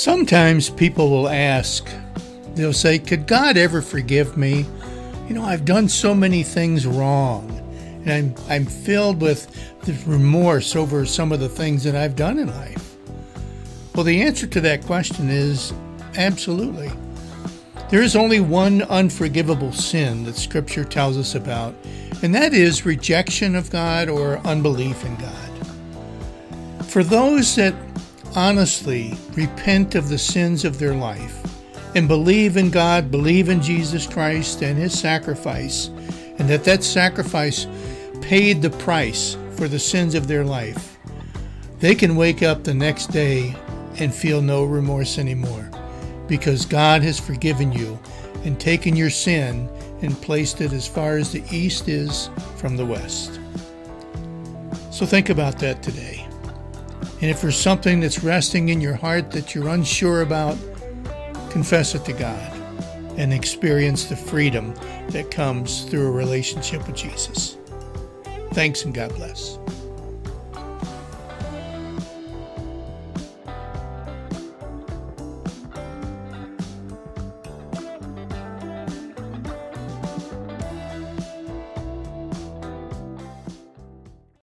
Sometimes people will ask, they'll say, Could God ever forgive me? You know, I've done so many things wrong, and I'm, I'm filled with remorse over some of the things that I've done in life. Well, the answer to that question is absolutely. There is only one unforgivable sin that Scripture tells us about, and that is rejection of God or unbelief in God. For those that honestly repent of the sins of their life and believe in God, believe in Jesus Christ and his sacrifice, and that that sacrifice paid the price for the sins of their life, they can wake up the next day and feel no remorse anymore because God has forgiven you and taken your sin and placed it as far as the east is from the west. So think about that today. And if there's something that's resting in your heart that you're unsure about, confess it to God and experience the freedom that comes through a relationship with Jesus. Thanks and God bless.